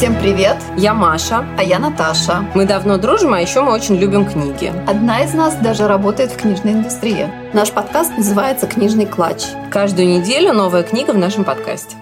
Всем привет! Я Маша. А я Наташа. Мы давно дружим, а еще мы очень любим книги. Одна из нас даже работает в книжной индустрии. Наш подкаст называется «Книжный клатч». Каждую неделю новая книга в нашем подкасте.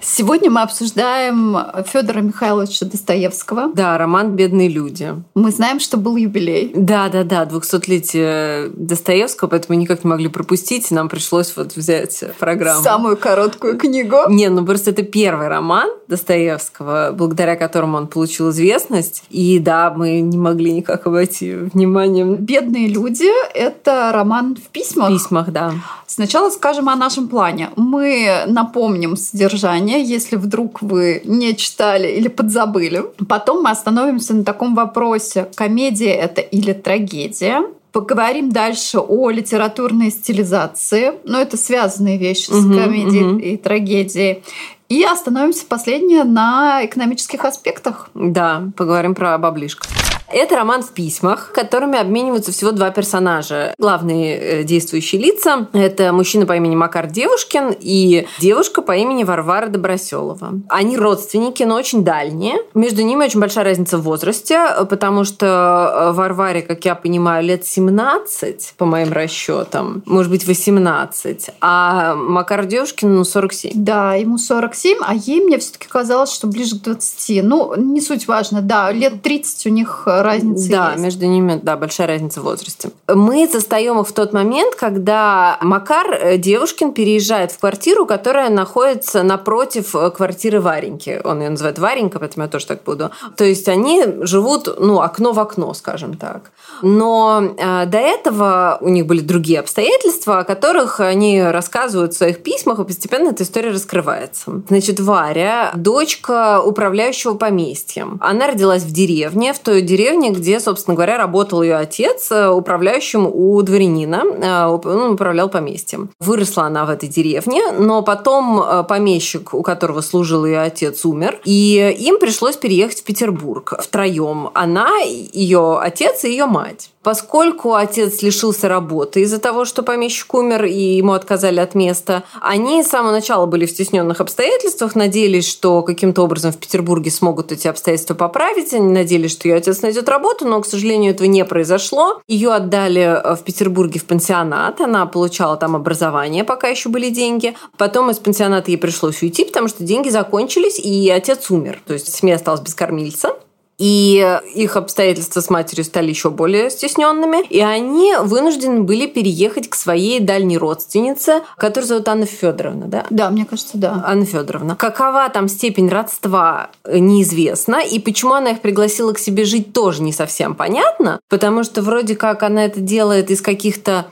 Сегодня мы обсуждаем Федора Михайловича Достоевского. Да, роман «Бедные люди». Мы знаем, что был юбилей. Да, да, да, 200-летие Достоевского, поэтому никак не могли пропустить, и нам пришлось вот взять программу. Самую короткую книгу. Не, ну просто это первый роман Достоевского, благодаря которому он получил известность. И да, мы не могли никак обойти вниманием. «Бедные люди» — это роман в письмах. В письмах, да. Сначала скажем о нашем плане. Мы напомним содержание, если вдруг вы не читали или подзабыли. Потом мы остановимся на таком вопросе, комедия это или трагедия. Поговорим дальше о литературной стилизации. Но это связанные вещи угу, с комедией угу. и трагедией. И остановимся последнее на экономических аспектах. Да, поговорим про баблишко. Это роман в письмах, которыми обмениваются всего два персонажа. Главные э, действующие лица — это мужчина по имени Макар Девушкин и девушка по имени Варвара Доброселова. Они родственники, но очень дальние. Между ними очень большая разница в возрасте, потому что э, Варваре, как я понимаю, лет 17, по моим расчетам, может быть, 18, а Макар Девушкин, ну, 47. Да, ему 47, а ей мне все таки казалось, что ближе к 20. Ну, не суть важно, да, лет 30 у них э, разница Да, есть. между ними, да, большая разница в возрасте. Мы застаем их в тот момент, когда Макар э, Девушкин переезжает в квартиру, которая находится напротив э, квартиры Вареньки. Он ее называет Варенька, поэтому я тоже так буду. То есть они живут, ну, окно в окно, скажем так. Но э, до этого у них были другие обстоятельства, о которых они рассказывают в своих письмах, и постепенно эта история раскрывается. Значит, Варя, дочка управляющего поместьем. Она родилась в деревне, в той деревне, деревне, где, собственно говоря, работал ее отец э, управляющим у дворянина, э, он управлял поместьем. Выросла она в этой деревне, но потом э, помещик, у которого служил ее отец, умер, и им пришлось переехать в Петербург втроем. Она, ее отец и ее мать. Поскольку отец лишился работы из-за того, что помещик умер и ему отказали от места, они с самого начала были в стесненных обстоятельствах, надеялись, что каким-то образом в Петербурге смогут эти обстоятельства поправить, они надеялись, что ее отец найдет работу, но, к сожалению, этого не произошло. Ее отдали э, в Петербурге в пансионат, она получала там образование, пока еще были деньги. Потом из пансионата ей пришлось уйти, потому что деньги закончились, и отец умер. То есть семья осталась без кормильца. И их обстоятельства с матерью стали еще более стесненными. И они вынуждены были переехать к своей дальней родственнице, которую зовут Анна Федоровна, да? Да, мне кажется, да. Анна Федоровна. Какова там степень родства, неизвестно. И почему она их пригласила к себе жить, тоже не совсем понятно. Потому что вроде как она это делает из каких-то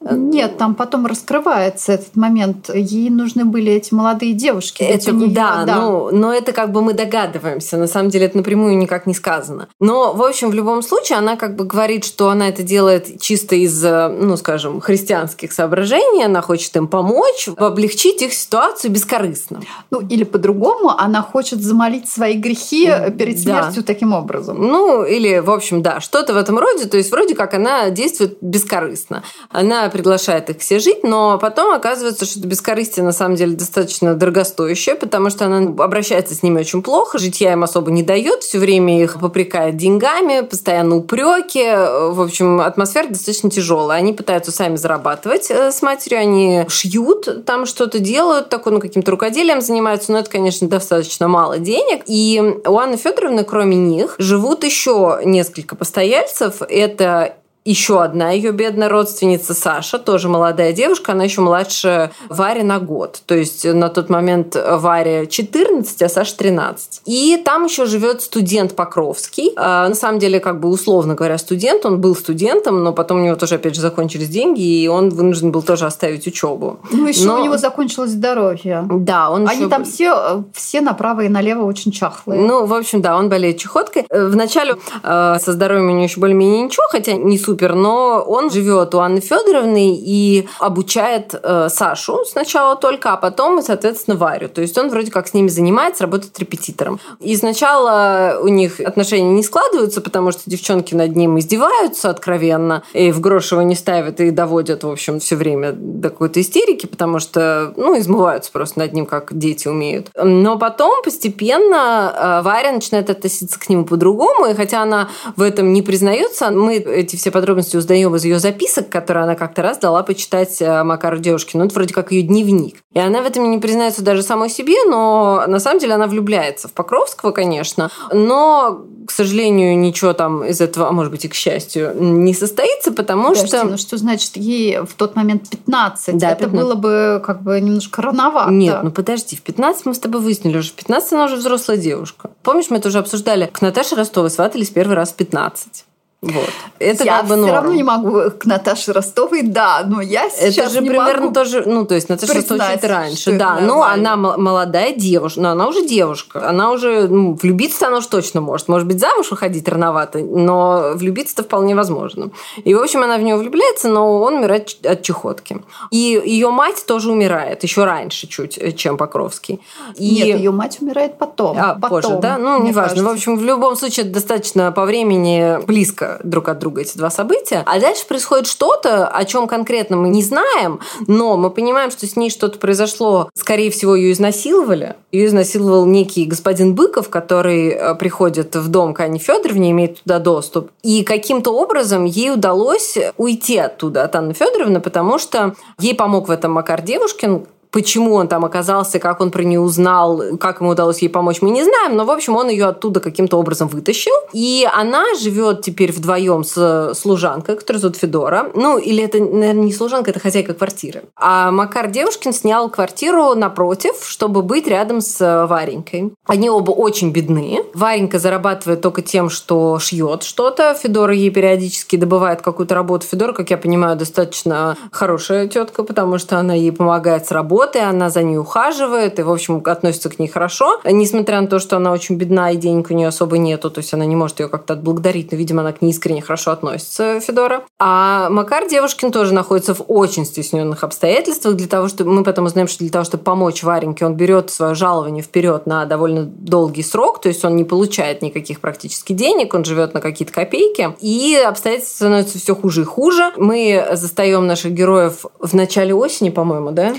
нет, там потом раскрывается этот момент. Ей нужны были эти молодые девушки. Это, нее, да, да. Ну, но это как бы мы догадываемся. На самом деле это напрямую никак не сказано. Но, в общем, в любом случае она как бы говорит, что она это делает чисто из, ну, скажем, христианских соображений. Она хочет им помочь, облегчить их ситуацию бескорыстно. Ну, или по-другому, она хочет замолить свои грехи перед смертью да. таким образом. Ну, или, в общем, да, что-то в этом роде. То есть, вроде как она действует бескорыстно. Она приглашает их все жить, но потом оказывается, что это бескорыстие на самом деле достаточно дорогостоящее, потому что она обращается с ними очень плохо, житья им особо не дает, все время их попрекает деньгами, постоянно упреки. В общем, атмосфера достаточно тяжелая. Они пытаются сами зарабатывать э, с матерью, они шьют, там что-то делают, такое, ну, каким-то рукоделием занимаются, но это, конечно, достаточно мало денег. И у Анны Федоровны, кроме них, живут еще несколько постояльцев. Это еще одна ее бедная родственница Саша, тоже молодая девушка, она еще младше Вари на год. То есть на тот момент Варе 14, а Саша 13. И там еще живет студент Покровский. А, на самом деле, как бы условно говоря, студент. Он был студентом, но потом у него тоже, опять же, закончились деньги, и он вынужден был тоже оставить учебу. Ну, еще но... у него закончилось здоровье. Да, он Они еще... там все, все направо и налево очень чахлые. Ну, в общем, да, он болеет чехоткой. Вначале э, со здоровьем у него еще более-менее ничего, хотя не супер, но он живет у Анны Федоровны и обучает э, Сашу сначала только, а потом, соответственно, Варю. То есть он вроде как с ними занимается, работает репетитором. И сначала у них отношения не складываются, потому что девчонки над ним издеваются откровенно, и в грош его не ставят и доводят, в общем, все время до какой-то истерики, потому что, ну, измываются просто над ним, как дети умеют. Но потом постепенно э, Варя начинает относиться к нему по-другому, и хотя она в этом не признается, мы эти все подробности узнаем из ее записок, которые она как-то раз дала почитать э, Макару девушке. Ну, это вроде как ее дневник. И она в этом не признается даже самой себе, но на самом деле она влюбляется в Покровского, конечно, но, к сожалению, ничего там из этого, а может быть и к счастью, не состоится, потому Подожди, что... ну что значит ей в тот момент 15? Да, Это 15. было бы как бы немножко рановато. Нет, ну подожди, в 15 мы с тобой выяснили уже. В 15 она уже взрослая девушка. Помнишь, мы это уже обсуждали? К Наташе Ростовой сватались первый раз в 15. Вот. Это я как бы все норм. равно не могу к Наташе Ростовой, да, но я Это сейчас же не примерно могу. тоже, ну, то есть Наташа Ростова чуть раньше, это да. Но нормально. она м- молодая девушка, но она уже девушка. Она уже, ну, влюбиться она уж точно может. Может быть, замуж выходить рановато, но влюбиться-то вполне возможно. И, в общем, она в него влюбляется, но он умирает от чехотки. И ее мать тоже умирает, еще раньше чуть, э, чем Покровский. И... Нет, ее мать умирает потом. А, потом, позже, да? Ну, неважно. кажется. В общем, в любом случае, это достаточно по времени близко друг от друга эти два события. А дальше происходит что-то, о чем конкретно мы не знаем, но мы понимаем, что с ней что-то произошло. Скорее всего, ее изнасиловали. Ее изнасиловал некий господин Быков, который э, приходит в дом к Анне Федоровне, имеет туда доступ. И каким-то образом ей удалось уйти оттуда от Анны Федоровны, потому что ей помог в этом Макар Девушкин, Почему он там оказался, как он про нее узнал, как ему удалось ей помочь, мы не знаем. Но, в общем, он ее оттуда каким-то образом вытащил. И она живет теперь вдвоем с служанкой, которая зовут Федора. Ну, или это, наверное, не служанка, это хозяйка квартиры. А Макар Девушкин снял квартиру напротив, чтобы быть рядом с Варенькой. Они оба очень бедны. Варенька зарабатывает только тем, что шьет что-то. Федора ей периодически добывает какую-то работу. Федора, как я понимаю, достаточно хорошая тетка, потому что она ей помогает с работой, она за ней ухаживает и, в общем, относится к ней хорошо. Несмотря на то, что она очень бедна и денег у нее особо нету, то есть она не может ее как-то отблагодарить, но, видимо, она к ней искренне хорошо относится, Федора. А Макар Девушкин тоже находится в очень стесненных обстоятельствах для того, чтобы мы потом узнаем, что для того, чтобы помочь Вареньке, он берет свое жалование вперед на довольно долгий срок, то есть он не получает никаких практически денег, он живет на какие-то копейки, и обстоятельства становятся все хуже и хуже. Мы застаем наших героев в начале осени, по-моему, да?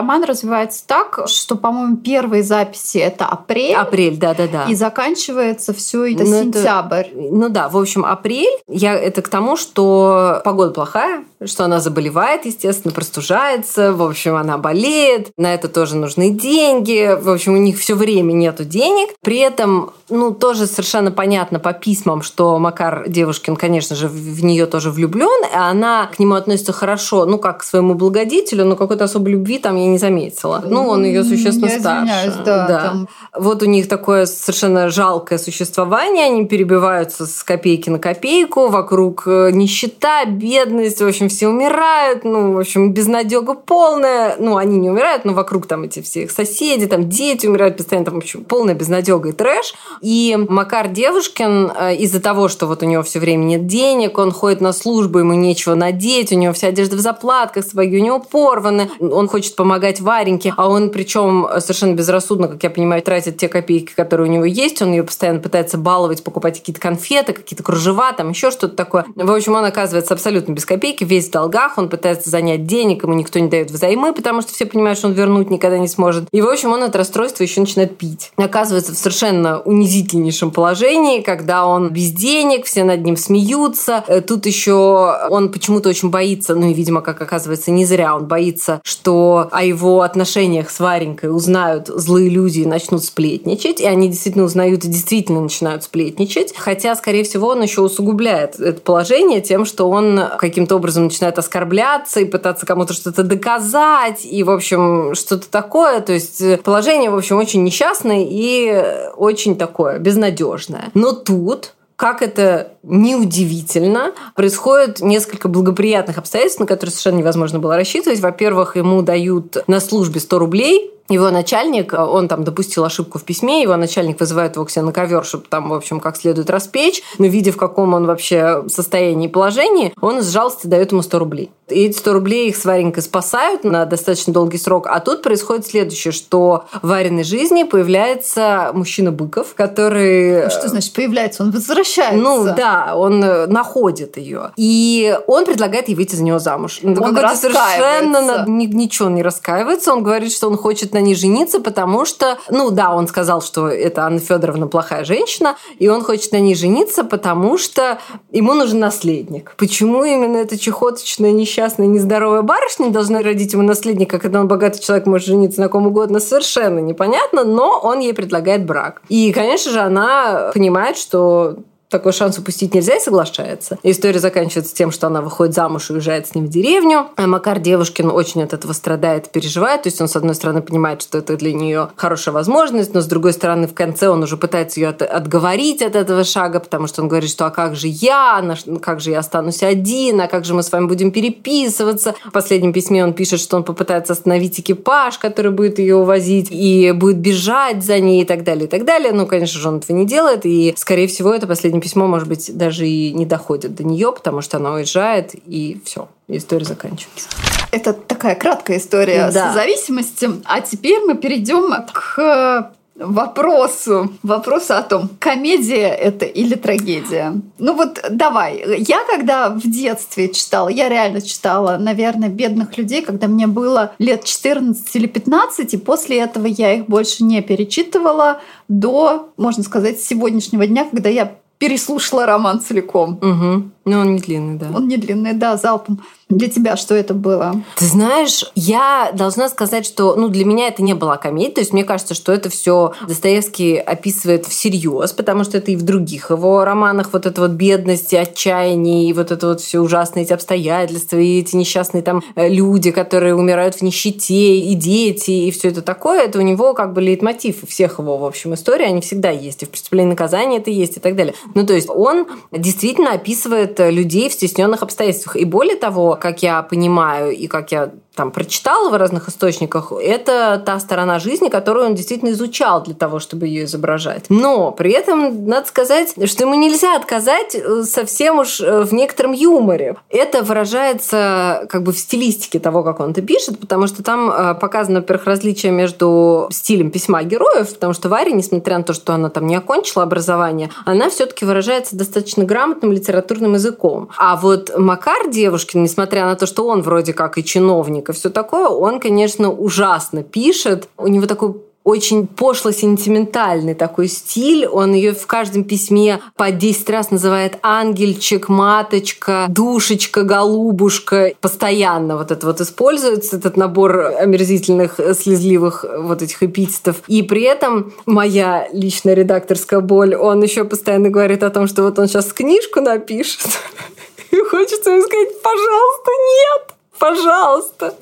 Роман развивается так, что, по-моему, первые записи это апрель, Апрель, да-да-да. и заканчивается все это Ну, это- сентябрь. Ну да, в общем, апрель. Я это к тому, что погода плохая, что она заболевает, естественно, простужается. В общем, она болеет. На это тоже нужны деньги. В общем, у них все время нету денег. При этом, ну, тоже совершенно понятно по письмам, что Макар Девушкин, конечно же, в нее тоже влюблен, и она к нему относится хорошо, ну, как к своему благодетелю, но какой-то особой любви там я не заметила. Ну, он ее существенно Я старше. да, там. Вот у них такое совершенно жалкое существование, они перебиваются с копейки на копейку, вокруг э, нищета, бедность, в общем, все умирают, ну, в общем, безнадега полная, ну, они не умирают, но вокруг там эти все их соседи, там дети умирают постоянно, там, в общем, полная безнадега и трэш. И Макар Девушкин э, из-за того, что вот у него все время нет денег, он ходит на службу, ему нечего надеть, у него вся одежда в заплатках, сапоги у него порваны, он хочет помогать Вареньке, а он причем совершенно безрассудно, как я понимаю, тратит те копейки, которые у него есть, он ее постоянно пытается баловать, покупать какие-то конфеты, какие-то кружева, там еще что-то такое. В общем, он оказывается абсолютно без копейки, весь в долгах, он пытается занять денег, ему никто не дает взаймы, потому что все понимают, что он вернуть никогда не сможет. И, в общем, он от расстройства еще начинает пить. Оказывается в совершенно унизительнейшем положении, когда он без денег, все над ним смеются. Э, Тут еще он почему-то очень боится, ну и, видимо, как оказывается, не зря он боится, что о его отношениях с Варенькой узнают злые люди и начнут сплетничать. И они действительно узнают и действительно начинают сплетничать. Хотя, скорее всего, он еще усугубляет это положение тем, что он каким-то образом начинает оскорбляться и пытаться кому-то что-то доказать. И, в общем, что-то такое. То есть э, положение, в общем, очень несчастное и очень такое безнадежное. Но тут как это неудивительно, происходит несколько благоприятных обстоятельств, на которые совершенно невозможно было рассчитывать. Во-первых, ему дают на службе 100 рублей, его начальник, он там допустил ошибку в письме, его начальник вызывает его к себе на ковер, чтобы там, в общем, как следует распечь, но видя, в каком он вообще состоянии и положении, он из жалости дает ему 100 рублей. И эти 100 рублей их с Варенькой спасают на достаточно долгий срок. А тут происходит следующее, что в Вареной жизни появляется мужчина Быков, который... Ну, что значит появляется? Он возвращается. Ну да, он э, находит ее. И он предлагает ей выйти за него замуж. Он совершенно ничего не раскаивается. Он говорит, что он хочет на ней жениться, потому что, ну да, он сказал, что это Анна Федоровна плохая женщина, и он хочет на ней жениться, потому что ему нужен наследник. Почему именно эта чехоточная несчастная нездоровая барышня должна родить ему наследника, когда он богатый человек может жениться на ком угодно, совершенно непонятно, но он ей предлагает брак. И, конечно же, она понимает, что такой шанс упустить нельзя и соглашается. История заканчивается тем, что она выходит замуж и уезжает с ним в деревню. А Макар Девушкин очень от этого страдает переживает. То есть он, с одной стороны, понимает, что это для нее хорошая возможность, но с другой стороны, в конце он уже пытается ее от, отговорить от этого шага, потому что он говорит, что а как же я, как же я останусь один, а как же мы с вами будем переписываться. В последнем письме он пишет, что он попытается остановить экипаж, который будет ее увозить, и будет бежать за ней и так далее, и так далее. Ну, конечно же, он этого не делает, и, скорее всего, это последний письмо, может быть, даже и не доходит до нее, потому что она уезжает, и все, история заканчивается. Это такая краткая история да. зависимости. А теперь мы перейдем к вопросу, вопросу о том, комедия это или трагедия. Ну вот давай, я когда в детстве читала, я реально читала, наверное, бедных людей, когда мне было лет 14 или 15, и после этого я их больше не перечитывала до, можно сказать, сегодняшнего дня, когда я переслушала роман целиком. Угу. Ну, он не длинный, да. Он не длинный, да, залпом. Для тебя что это было? Ты знаешь, я должна сказать, что ну, для меня это не была комедия. То есть мне кажется, что это все Достоевский описывает всерьез, потому что это и в других его романах вот эта вот бедность, и отчаяние, и вот это вот все ужасные эти обстоятельства, и эти несчастные там э, люди, которые умирают в нищете, и дети, и все это такое. Это у него как бы лейтмотив всех его, в общем, историй. Они всегда есть. И в «Преступлении наказания» это есть, и так далее. Ну, то есть он действительно описывает людей в стесненных обстоятельствах. И более того, как я понимаю и как я там прочитала в разных источниках, это та сторона жизни, которую он действительно изучал для того, чтобы ее изображать. Но при этом надо сказать, что ему нельзя отказать э, совсем уж э, в некотором юморе. Это выражается как бы в стилистике того, как он это пишет, потому что там э, показано, во-первых, различие между стилем письма героев, потому что Варя, несмотря на то, что она там не окончила образование, она все-таки выражается достаточно грамотным литературным языком. А вот Макар Девушкин, несмотря на то, что он вроде как и чиновник, и все такое, он, конечно, ужасно пишет. У него такой очень пошло-сентиментальный такой стиль. Он ее в каждом письме по 10 раз называет ангельчик, маточка, душечка, голубушка. Постоянно вот это вот используется, этот набор омерзительных, слезливых вот этих эпитетов. И при этом моя личная редакторская боль, он еще постоянно говорит о том, что вот он сейчас книжку напишет. И хочется ему сказать, пожалуйста, нет пожалуйста.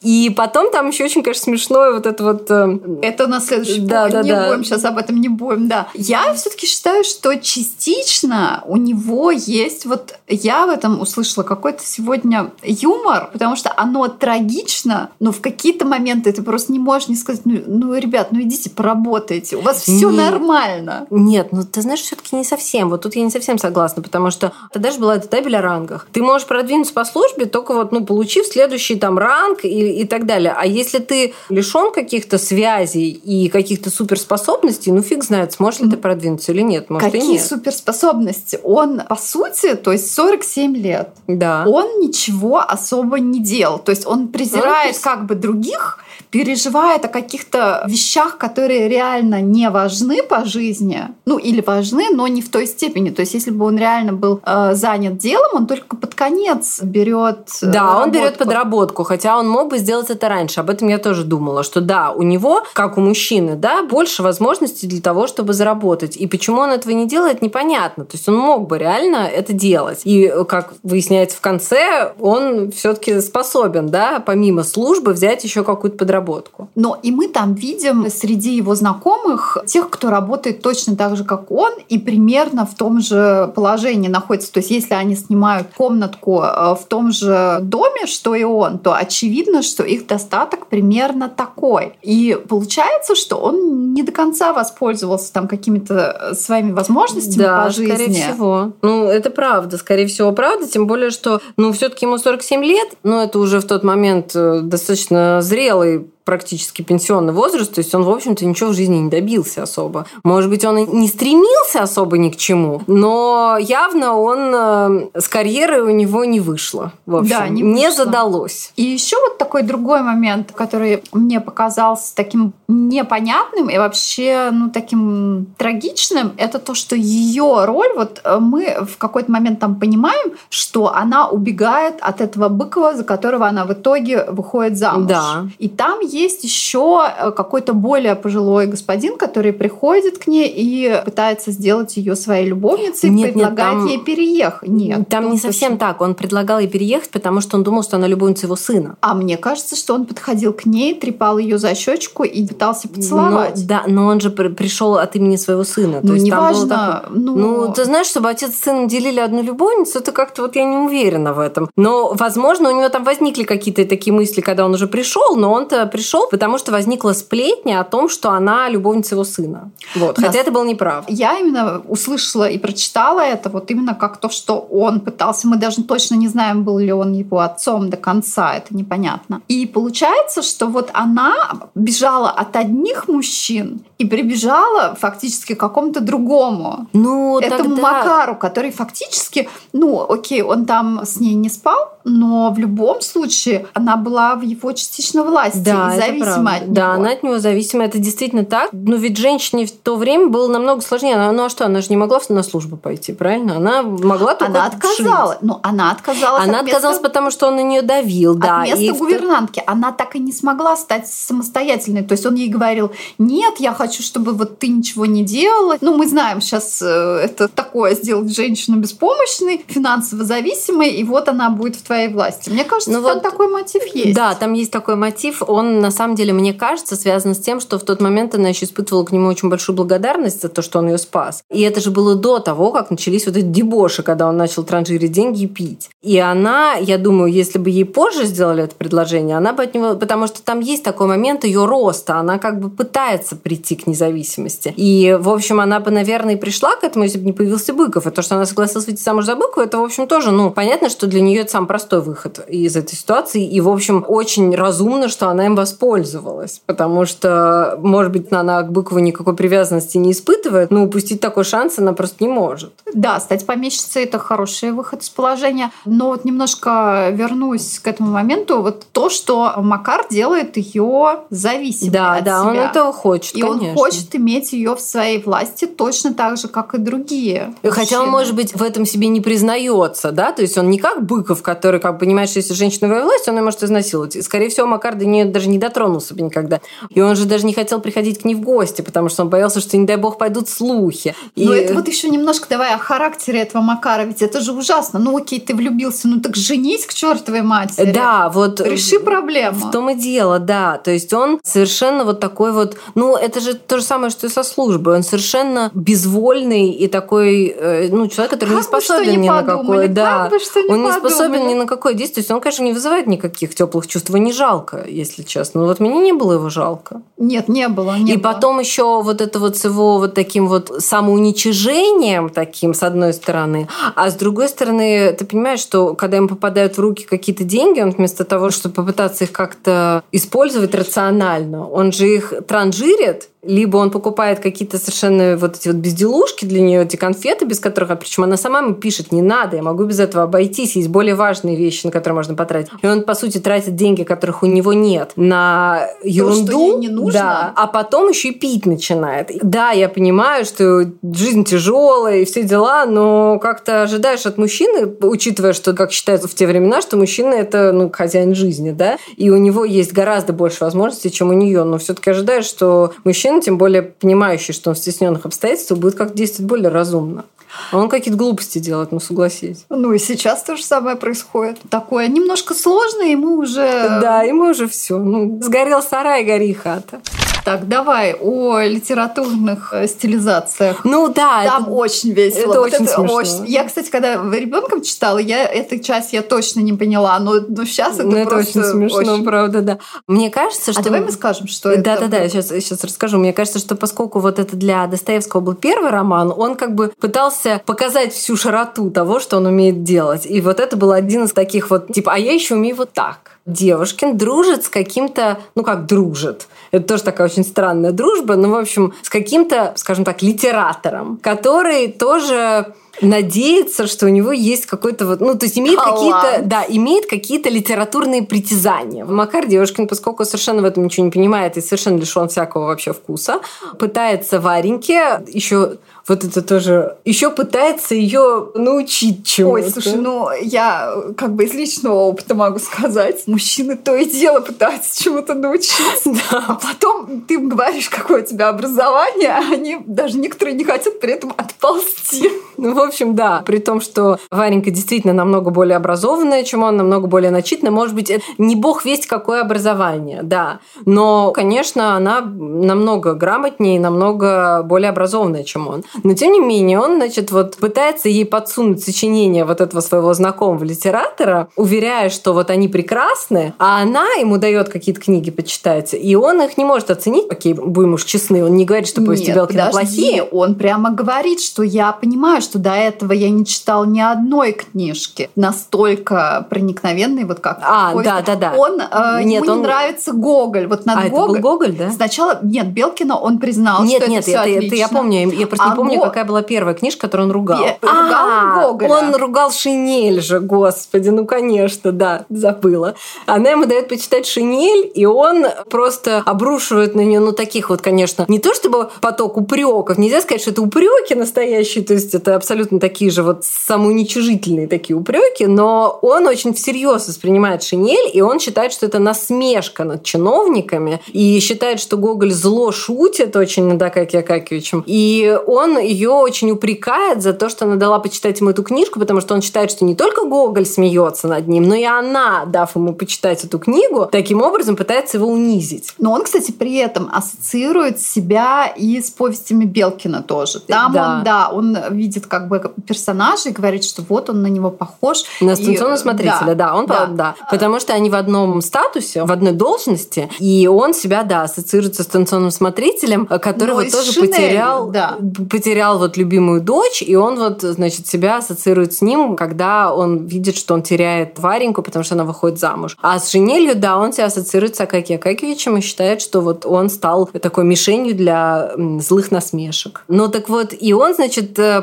И потом там еще очень, конечно, смешное вот это вот... Э, это на следующий да, да, не да. будем сейчас об этом не будем, да. Я все-таки считаю, что частично у него есть вот... Я в этом услышала какой-то сегодня юмор, потому что оно трагично, но в какие-то моменты ты просто не можешь не сказать, ну, ну ребят, ну идите поработайте, у вас все нормально. Нет, ну ты знаешь, все-таки не совсем. Вот тут я не совсем согласна, потому что ты даже была эта табель о рангах. Ты можешь продвинуться по службе, только вот, ну, получив следующий там ранг и и так далее. А если ты лишен каких-то связей и каких-то суперспособностей, ну фиг знает, сможешь ли ты продвинуться или нет. Может, Какие и нет. суперспособности? Он, по сути, то есть 47 лет, да. он ничего особо не делал. То есть он презирает он как бы других, переживает о каких-то вещах, которые реально не важны по жизни, ну или важны, но не в той степени. То есть если бы он реально был э, занят делом, он только под конец берет. Э, да, работку. он берет подработку, хотя он мог бы сделать это раньше. Об этом я тоже думала, что да, у него, как у мужчины, да, больше возможностей для того, чтобы заработать. И почему он этого не делает, непонятно. То есть он мог бы реально это делать. И, как выясняется в конце, он все-таки способен, да, помимо службы взять еще какую-то подработку. Но и мы там видим среди его знакомых тех, кто работает точно так же, как он, и примерно в том же положении находится. То есть если они снимают комнатку э, в том же доме, что и он, то очевидно, что их достаток примерно такой. И получается, что он не до конца воспользовался там какими-то своими возможностями да, по жизни. скорее всего. Ну, это правда, скорее всего, правда, тем более, что, ну, все таки ему 47 лет, но это уже в тот момент э, достаточно зрелый really практически пенсионный возраст, то есть он, в общем-то, ничего в жизни не добился особо. Может быть, он и не стремился особо ни к чему, но явно он э, с карьерой у него не вышло. В общем, Да, не не вышло. задалось. И еще вот такой другой момент, который мне показался таким непонятным и вообще, ну, таким трагичным, это то, что ее роль, вот э, мы в какой-то момент там понимаем, что она убегает от этого Быкова, за которого она в итоге выходит замуж. Да. И там есть еще э, какой-то более пожилой господин, который приходит к ней и пытается сделать ее своей любовницей, Нет, нет, предлагает там- ей переехать. Нет, Там ну, не совсем так. Он предлагал ей переехать, потому что он думал, что она любовница его сына. А мне кажется, что он подходил к ней, трепал ее за щечку и пытался поцеловать. Но, да, но он же пришел от имени своего сына. Ну, неважно. такое- Ну, Ну, ты знаешь, чтобы отец с сыном делили одну любовницу, это как-то вот я не уверена в этом. Но, возможно, у него там возникли какие-то такие мысли, когда он уже пришел, но он-то пришел, потому что возникла сплетня о том, что она любовница его сына. Вот. Да. Хотя это было неправда. я именно услышала и прочитала это вот именно как то, что он пытался. Мы даже точно не знаем, был ли он его отцом до конца, это непонятно. И получается, что вот она бежала от одних мужчин и прибежала фактически к какому-то другому. Ну, этому тогда... Макару, который фактически, ну, окей, он там с ней не спал, но в любом случае она была в его частичной власти, Да, и зависима от него. Да, она от него зависима, это действительно так. Но ведь женщине в то время было намного сложнее. Она, ну а что, она же не могла на службу пойти, правильно? Она могла только Она отказалась. Ну, она отказалась. Она от места- отказалась, потому что он на нее давил, да. От места и гувернантки. Она так и не смогла стать самостоятельной. То есть он ей говорил, нет, я хочу, чтобы вот ты ничего не делала. Ну, мы знаем сейчас это такое, сделать женщину беспомощной, финансово зависимой, и вот она будет в твоей власти. Мне кажется, Ну там вот, такой мотив есть. Да, там есть такой мотив. Он, на самом деле, мне кажется, связан с тем, что в тот момент она еще испытывала к нему очень большую благодарность за то, что он ее спас. И это же было до того, как начались вот эти дебоши, когда он начал транжирить деньги и пить. И она, я думаю, если бы ей позже сделали это предложение, она бы от него... Потому что там есть такой момент ее роста. Она как бы пытается прийти к независимости. И, в общем, она бы, наверное, и пришла к этому, если бы не появился Быков. И то, что она согласилась выйти замуж за Быкова, это, в общем, тоже, ну, понятно, что для нее это самый простой выход из этой ситуации. И, в общем, очень разумно, что она им воспользовалась. Потому что, может быть, она к Быкову никакой привязанности не испытывает, но упустить такой шанс она просто не может. Да, стать помещицей это хороший выход из положения. Но вот немножко вернусь к этому моменту. Вот то, что Макар делает ее зависимой Да, от да, он себя. этого хочет, И конечно. он хочет иметь ее в своей власти точно так же, как и другие. Хотя он, мужчины. может быть, в этом себе не признается, да, то есть он не как Быков, который, как понимает, что если женщина в его власти, он ее может изнасиловать. И, скорее всего, Макар до нее даже не дотронулся бы никогда. И он же даже не хотел приходить к ней в гости, потому что он боялся, что, не дай бог, пойдут слухи. И... Но это вот еще немножко давай о характере этого Макара, ведь это же ужасно. Ну окей, ты влюбился, ну так женись к чертовой матери. Да, вот... Реши проблему. В том и дело, да. То есть он совершенно вот такой вот... Ну, это же то же самое, что и со службой. Он совершенно безвольный и такой, э, ну, человек, который Как не бы способен ни ни на подумали, какое... как Да, бы он не способен подумали. ни на какое действие. То есть он, конечно, не вызывает никаких теплых чувств. Его не жалко, если честно. Но вот мне не было его жалко. Нет, не было. Не и было. потом еще вот это вот с его вот таким вот самоуничижением таким, с одной стороны, а с другой стороны, ты понимаешь, что когда ему попадают в руки какие-то деньги, он вместо того, чтобы попытаться их как-то использовать рационально, он же их транжирит, либо он покупает какие-то совершенно вот эти вот безделушки для нее, эти конфеты, без которых, а причем она сама ему пишет, не надо, я могу без этого обойтись, есть более важные вещи, на которые можно потратить. И он, по сути, тратит деньги, которых у него нет, на ерунду. ей не нужно. Да, а потом еще и пить начинает. Да, я понимаю, что жизнь тяжелая и все дела, но как-то ожидаешь от мужчины, учитывая, что, как считается в те времена, что мужчина это ну, хозяин жизни, да, и у него есть гораздо больше возможностей, чем у нее, но все-таки ожидаешь, что мужчина, тем более понимающий, что он в стесненных обстоятельствах, будет как-то действовать более разумно. А он какие-то глупости делает, ну согласись. Ну и сейчас то же самое происходит. Такое немножко сложно, и мы уже... Да, и мы уже все. Ну, сгорел сарай, гори хата. Так, давай о литературных э, стилизациях. Ну да, Там это, очень весело. Это вот очень это смешно. Очень... Я, кстати, когда ребенком читала, я эту часть я точно не поняла, но, но сейчас это ну, просто это очень смешно, очень... правда, да. Мне кажется, что... А давай мы скажем, что да, это... Да-да-да, я сейчас, сейчас расскажу. Мне кажется, что поскольку вот это для Достоевского был первый роман, он как бы пытался показать всю широту того, что он умеет делать. И вот это был один из таких вот, типа, а я еще умею вот так. Девушкин дружит с каким-то, ну как дружит, это тоже такая очень странная дружба, но, в общем, с каким-то, скажем так, литератором, который тоже надеется, что у него есть какой-то вот, ну, то есть имеет какие-то, да, имеет какие-то литературные притязания. Макар Девушкин, поскольку совершенно в этом ничего не понимает и совершенно лишен всякого вообще вкуса, пытается Вареньке еще вот это тоже еще пытается ее научить чему-то. Ой, слушай, ну я как бы из личного опыта могу сказать, мужчины то и дело пытаются чему-то научиться. Да. А потом ты говоришь, какое у тебя образование, а они даже некоторые не хотят при этом отползти. Ну, общем, да. При том, что Варенька действительно намного более образованная, чем он, намного более начитанная. Может быть, это не бог весть какое образование, да. Но, конечно, она намного грамотнее и намного более образованная, чем он. Но, тем не менее, он, значит, вот пытается ей подсунуть сочинение вот этого своего знакомого литератора, уверяя, что вот они прекрасны, а она ему дает какие-то книги почитать, и он их не может оценить. Окей, будем уж честны, он не говорит, что повести Белкина плохие. он прямо говорит, что я понимаю, что до этого я не читал ни одной книжки настолько проникновенной, вот как А, да, да, да. Он, э, нет, ему он... не нравится Гоголь. Вот над а, Гоголь, это был Гоголь, да? Сначала, нет, Белкина он признал, нет, что нет, это, это, это, я помню, я просто а не помню, Го... какая была первая книжка, которую он ругал. Бе... Ругал а, Гоголя. Он ругал Шинель же, господи, ну конечно, да, забыла. Она ему дает почитать Шинель, и он просто обрушивает на нее, ну таких вот, конечно, не то чтобы поток упреков, нельзя сказать, что это упреки настоящие, то есть это абсолютно такие же вот самоуничижительные такие упреки, но он очень всерьез воспринимает Шинель, и он считает, что это насмешка над чиновниками, и считает, что Гоголь зло шутит очень над Акакием Акакевичем, и он ее очень упрекает за то, что она дала почитать ему эту книжку, потому что он считает, что не только Гоголь смеется над ним, но и она, дав ему почитать эту книгу, таким образом пытается его унизить. Но он, кстати, при этом ассоциирует себя и с повестями Белкина тоже. Там да. он, да, он видит как бы персонажа и говорит, что вот он на него похож. На станционного смотрителя, да. да, он да. да. Потому что они в одном статусе, в одной должности, и он себя, да, ассоциируется с станционным смотрителем, который вот тоже Шинель, потерял, да. потерял вот любимую дочь, и он вот, значит, себя ассоциирует с ним, когда он видит, что он теряет Вареньку, потому что она выходит замуж. А с Шинелью, да, он себя ассоциирует с Акаки Акакевичем и считает, что вот он стал такой мишенью для злых насмешек. Ну так вот, и он, значит, э,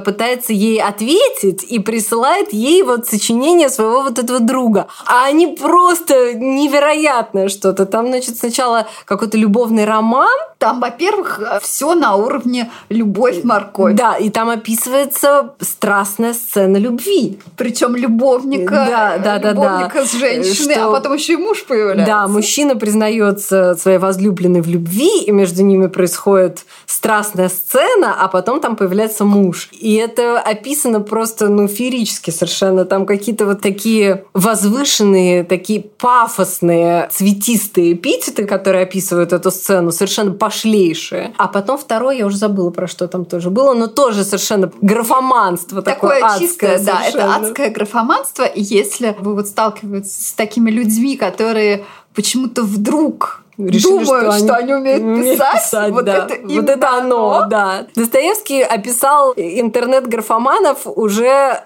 пытается ей ответить и присылает ей вот сочинение своего вот этого друга. А они просто невероятное что-то. Там, значит, сначала какой-то любовный роман. Там, во-первых, все на уровне любовь-морковь. Да, и там описывается страстная сцена любви. Причем любовника, да, да, да, любовника да. с женщиной, что... а потом еще и муж появляется. Да, мужчина признается своей возлюбленной в любви, и между ними происходит страстная сцена, а потом там появляется муж. И это описано просто, ну, феерически совершенно. Там какие-то вот такие возвышенные, такие пафосные, цветистые эпитеты, которые описывают эту сцену, совершенно пошлейшие. А потом второй, я уже забыла, про что там тоже было, но тоже совершенно графоманство такое, такое адское. Чистое, да, это адское графоманство. И если вы вот сталкиваетесь с такими людьми, которые почему-то вдруг Решили, думаю, что, что они, умеют писать. писать вот, да. это вот это оно, да. Достоевский описал интернет-графоманов уже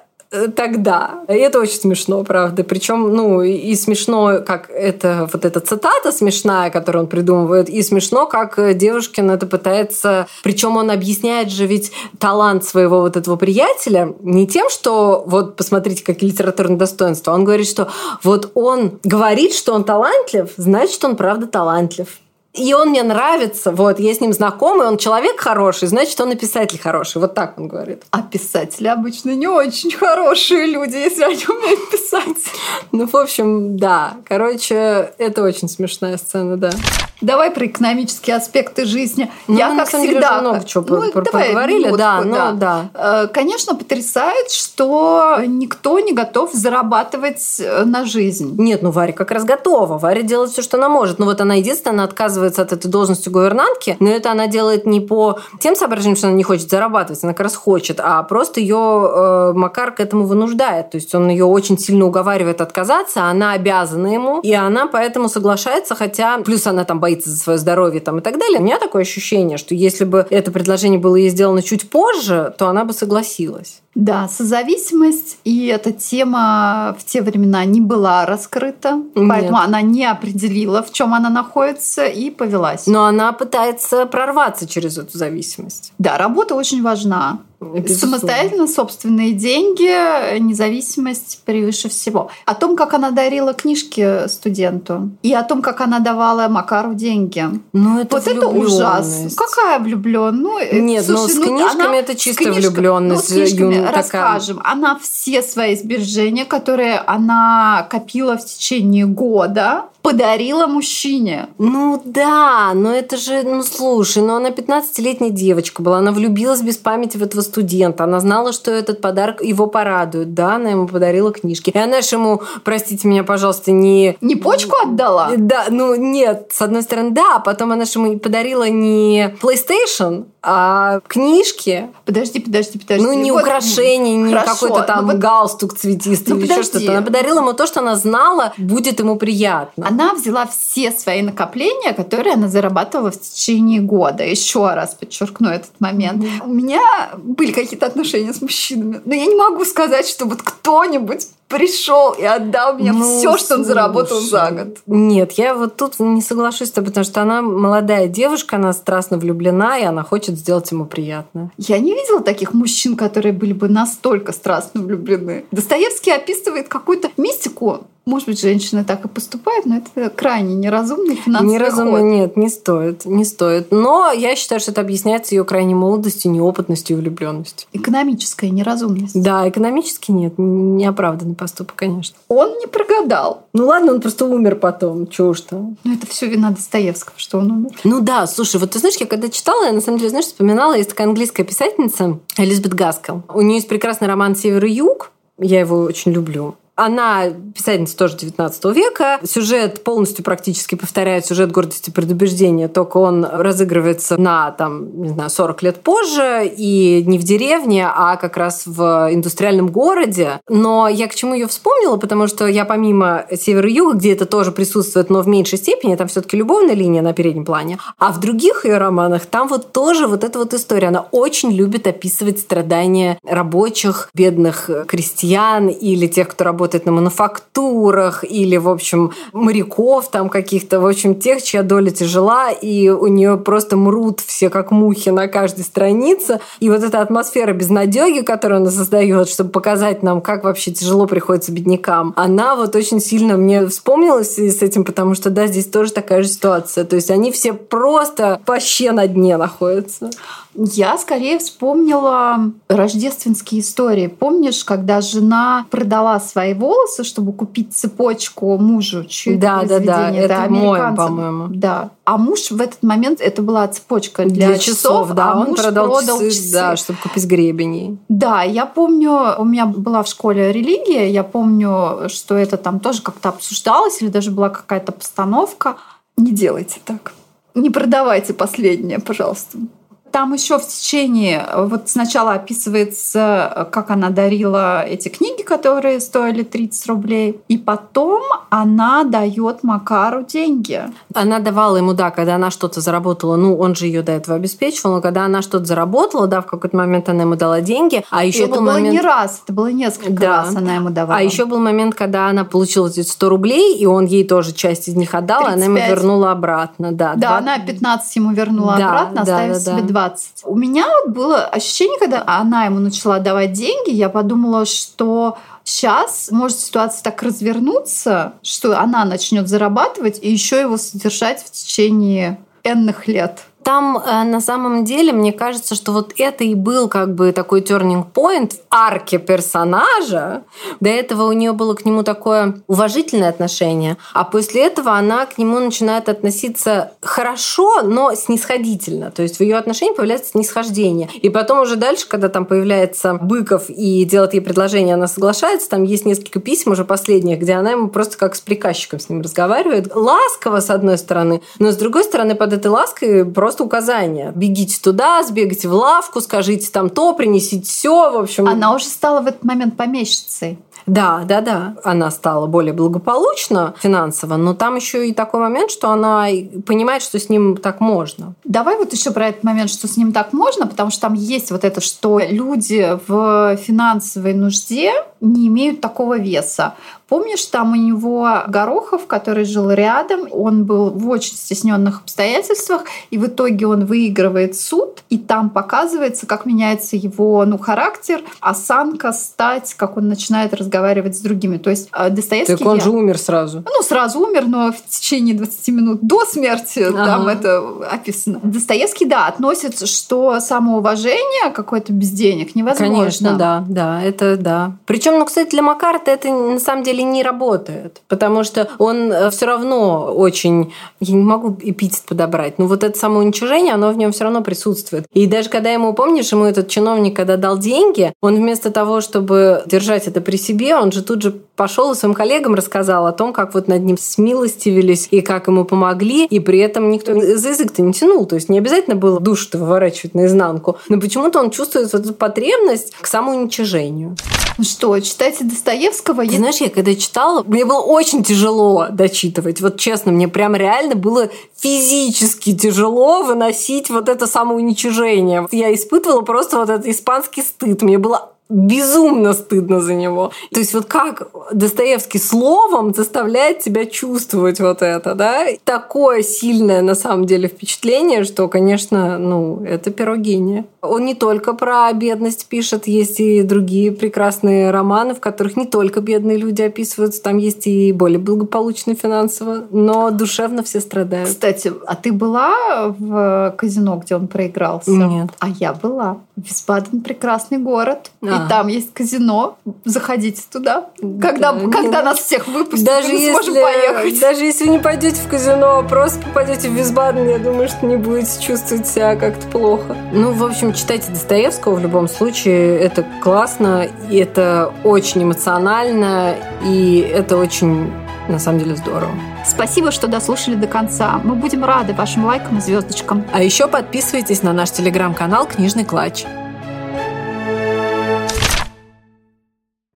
тогда. И это очень смешно, правда. Причем, ну, и смешно, как это вот эта цитата смешная, которую он придумывает, и смешно, как Девушкин это пытается... Причем он объясняет же ведь талант своего вот этого приятеля не тем, что вот посмотрите, какие литературные достоинства. Он говорит, что вот он говорит, что он талантлив, значит, он правда талантлив и он мне нравится, вот, я с ним знакомый, он человек хороший, значит, он и писатель хороший. Вот так он говорит. А писатели обычно не очень хорошие люди, если они умеют писать. Ну, в общем, да. Короче, это очень смешная сцена, да. Давай про экономические аспекты жизни. Ну, я, как всегда... Деле, много чего ну, поговорили, минутку, да, ну, да. да. Э, конечно, потрясает, что никто не готов зарабатывать э, на жизнь. Нет, ну Варя как раз готова. Варя делает все, что она может. Ну вот она единственная, она отказывается от этой должности гувернантки, но это она делает не по тем соображениям, что она не хочет зарабатывать, она как раз хочет, а просто ее э, Макар к этому вынуждает. То есть он ее очень сильно уговаривает отказаться, она обязана ему, и она поэтому соглашается, хотя плюс она там боится за свое здоровье там, и так далее. У меня такое ощущение, что если бы это предложение было ей сделано чуть позже, то она бы согласилась. Да, созависимость, и эта тема в те времена не была раскрыта, Нет. поэтому она не определила, в чем она находится, и повелась. Но она пытается прорваться через эту зависимость. Да, работа очень важна. Безусловно. Самостоятельно собственные деньги, независимость превыше всего. О том, как она дарила книжки студенту, и о том, как она давала Макару деньги. Ну, это вот это ужас. Какая влюбленность? Ну, э, Нет, ну, слушай, ну с книжками она, это чисто влюбленность. Ну, с книжками, расскажем. Она все свои сбережения, которые она копила в течение года, подарила мужчине. Ну да, но это же, ну слушай, ну она 15-летняя девочка была, она влюбилась без памяти в этого студента, она знала, что этот подарок его порадует, да, она ему подарила книжки. И она же ему, простите меня, пожалуйста, не... Не почку отдала? Да, ну нет, с одной стороны, да, а потом она же ему подарила не PlayStation, а книжки. Подожди, подожди, подожди. Ну не вот, украшение, не какой-то там ну, вот... галстук цветистый ну, или подожди. еще что-то. Она подарила ему то, что она знала, будет ему приятно она взяла все свои накопления, которые она зарабатывала в течение года. Еще раз подчеркну этот момент. У меня были какие-то отношения с мужчинами, но я не могу сказать, что вот кто-нибудь пришел и отдал мне ну, все, что он заработал за год. Нет, я вот тут не соглашусь с тобой, потому что она молодая девушка, она страстно влюблена, и она хочет сделать ему приятно. Я не видела таких мужчин, которые были бы настолько страстно влюблены. Достоевский описывает какую-то мистику может быть, женщины так и поступают, но это крайне неразумный финансовый Неразумно, ход. нет, не стоит, не стоит. Но я считаю, что это объясняется ее крайней молодостью, неопытностью и влюбленностью. Экономическая неразумность. Да, экономически нет, неоправданный поступок, конечно. Он не прогадал. Ну ладно, он просто умер потом, чего уж там. Ну это все вина Достоевского, что он умер. Ну да, слушай, вот ты знаешь, я когда читала, я на самом деле, знаешь, вспоминала, есть такая английская писательница Элизабет Гаскел. У нее есть прекрасный роман «Север и юг», я его очень люблю. Она писательница тоже 19 века. Сюжет полностью практически повторяет сюжет «Гордости и предубеждения», только он разыгрывается на, там, не знаю, 40 лет позже и не в деревне, а как раз в индустриальном городе. Но я к чему ее вспомнила, потому что я помимо «Севера и юга», где это тоже присутствует, но в меньшей степени, там все таки любовная линия на переднем плане, а в других ее романах там вот тоже вот эта вот история. Она очень любит описывать страдания рабочих, бедных крестьян или тех, кто работает работает на мануфактурах или, в общем, моряков там каких-то, в общем, тех, чья доля тяжела, и у нее просто мрут все как мухи на каждой странице. И вот эта атмосфера безнадеги, которую она создает, чтобы показать нам, как вообще тяжело приходится беднякам, она вот очень сильно мне вспомнилась с этим, потому что, да, здесь тоже такая же ситуация. То есть они все просто вообще на дне находятся. Я скорее вспомнила рождественские истории. Помнишь, когда жена продала свои волосы, чтобы купить цепочку мужу? Чьи да, да, да, это, это мой, по-моему. Да. А муж в этот момент, это была цепочка для, для часов, часов да, а он муж продал, продал часы, часы, да, чтобы купить гребень. Да, я помню, у меня была в школе религия, я помню, что это там тоже как-то обсуждалось, или даже была какая-то постановка. Не делайте так. Не продавайте последнее, пожалуйста. Там еще в течение, вот сначала описывается, как она дарила эти книги, которые стоили 30 рублей, и потом она дает Макару деньги. Она давала ему, да, когда она что-то заработала, ну, он же ее до этого обеспечивал, но когда она что-то заработала, да, в какой-то момент она ему дала деньги, а еще это был было момент... не раз, это было несколько да. раз она ему давала. А еще был момент, когда она получила эти 100 рублей, и он ей тоже часть из них отдал, 35. и она ему вернула обратно, да. Да, 20... она 15 ему вернула да, обратно, да, оставив да, да. себе 20. У меня было ощущение, когда она ему начала давать деньги, я подумала, что сейчас может ситуация так развернуться, что она начнет зарабатывать и еще его содержать в течение энных лет. Там э, на самом деле, мне кажется, что вот это и был как бы такой turning point в арке персонажа. До этого у нее было к нему такое уважительное отношение, а после этого она к нему начинает относиться хорошо, но снисходительно. То есть в ее отношении появляется снисхождение. И потом уже дальше, когда там появляется Быков и делает ей предложение, она соглашается, там есть несколько писем уже последних, где она ему просто как с приказчиком с ним разговаривает. Ласково, с одной стороны, но с другой стороны, под этой лаской просто указания. Бегите туда, сбегайте в лавку, скажите там то, принесите все, в общем. Она уже стала в этот момент помещицей. Да, да, да. Она стала более благополучна финансово, но там еще и такой момент, что она понимает, что с ним так можно. Давай вот еще про этот момент, что с ним так можно, потому что там есть вот это, что люди в финансовой нужде не имеют такого веса. Помнишь, там у него Горохов, который жил рядом, он был в очень стесненных обстоятельствах, и в итоге он выигрывает суд, и там показывается, как меняется его ну, характер, осанка, стать, как он начинает разговаривать с другими. То есть э, Достоевский... Так он я... же умер сразу. Ну, сразу умер, но в течение 20 минут до смерти ага. там это описано. Достоевский, да, относит, что самоуважение какое-то без денег невозможно. Конечно, да, да, это да. Причем, ну, кстати, для Макарта это на самом деле деле не работает, потому что он э, все равно очень, я не могу эпитет подобрать, но вот это самоуничижение, оно в нем все равно присутствует. И даже когда ему, помнишь, ему этот чиновник, когда дал деньги, он вместо того, чтобы держать это при себе, он же тут же пошел и своим коллегам рассказал о том, как вот над ним смилостивились и как ему помогли, и при этом никто за язык-то не тянул. То есть не обязательно было душу-то выворачивать наизнанку, но почему-то он чувствует вот эту потребность к самоуничижению. Ну что, читайте Достоевского? Ты знаешь, я когда читала, мне было очень тяжело дочитывать. Вот честно, мне прям реально было физически тяжело выносить вот это самоуничижение. Я испытывала просто вот этот испанский стыд. Мне было безумно стыдно за него. То есть вот как Достоевский словом заставляет тебя чувствовать вот это, да? Такое сильное на самом деле впечатление, что, конечно, ну, это перо гения. Он не только про бедность пишет, есть и другие прекрасные романы, в которых не только бедные люди описываются, там есть и более благополучные финансово, но душевно все страдают. Кстати, а ты была в казино, где он проигрался? Нет. А я была. Висбаден прекрасный город. А. И там есть казино. Заходите туда. Когда, да, когда нас всех выпустят, даже мы если, сможем поехать. Даже если вы не пойдете в казино, а просто попадете в Висбаден, я думаю, что не будете чувствовать себя как-то плохо. Ну, в общем, читайте Достоевского в любом случае. Это классно, и это очень эмоционально, и это очень на самом деле здорово. Спасибо, что дослушали до конца. Мы будем рады вашим лайкам и звездочкам. А еще подписывайтесь на наш телеграм-канал «Книжный клатч».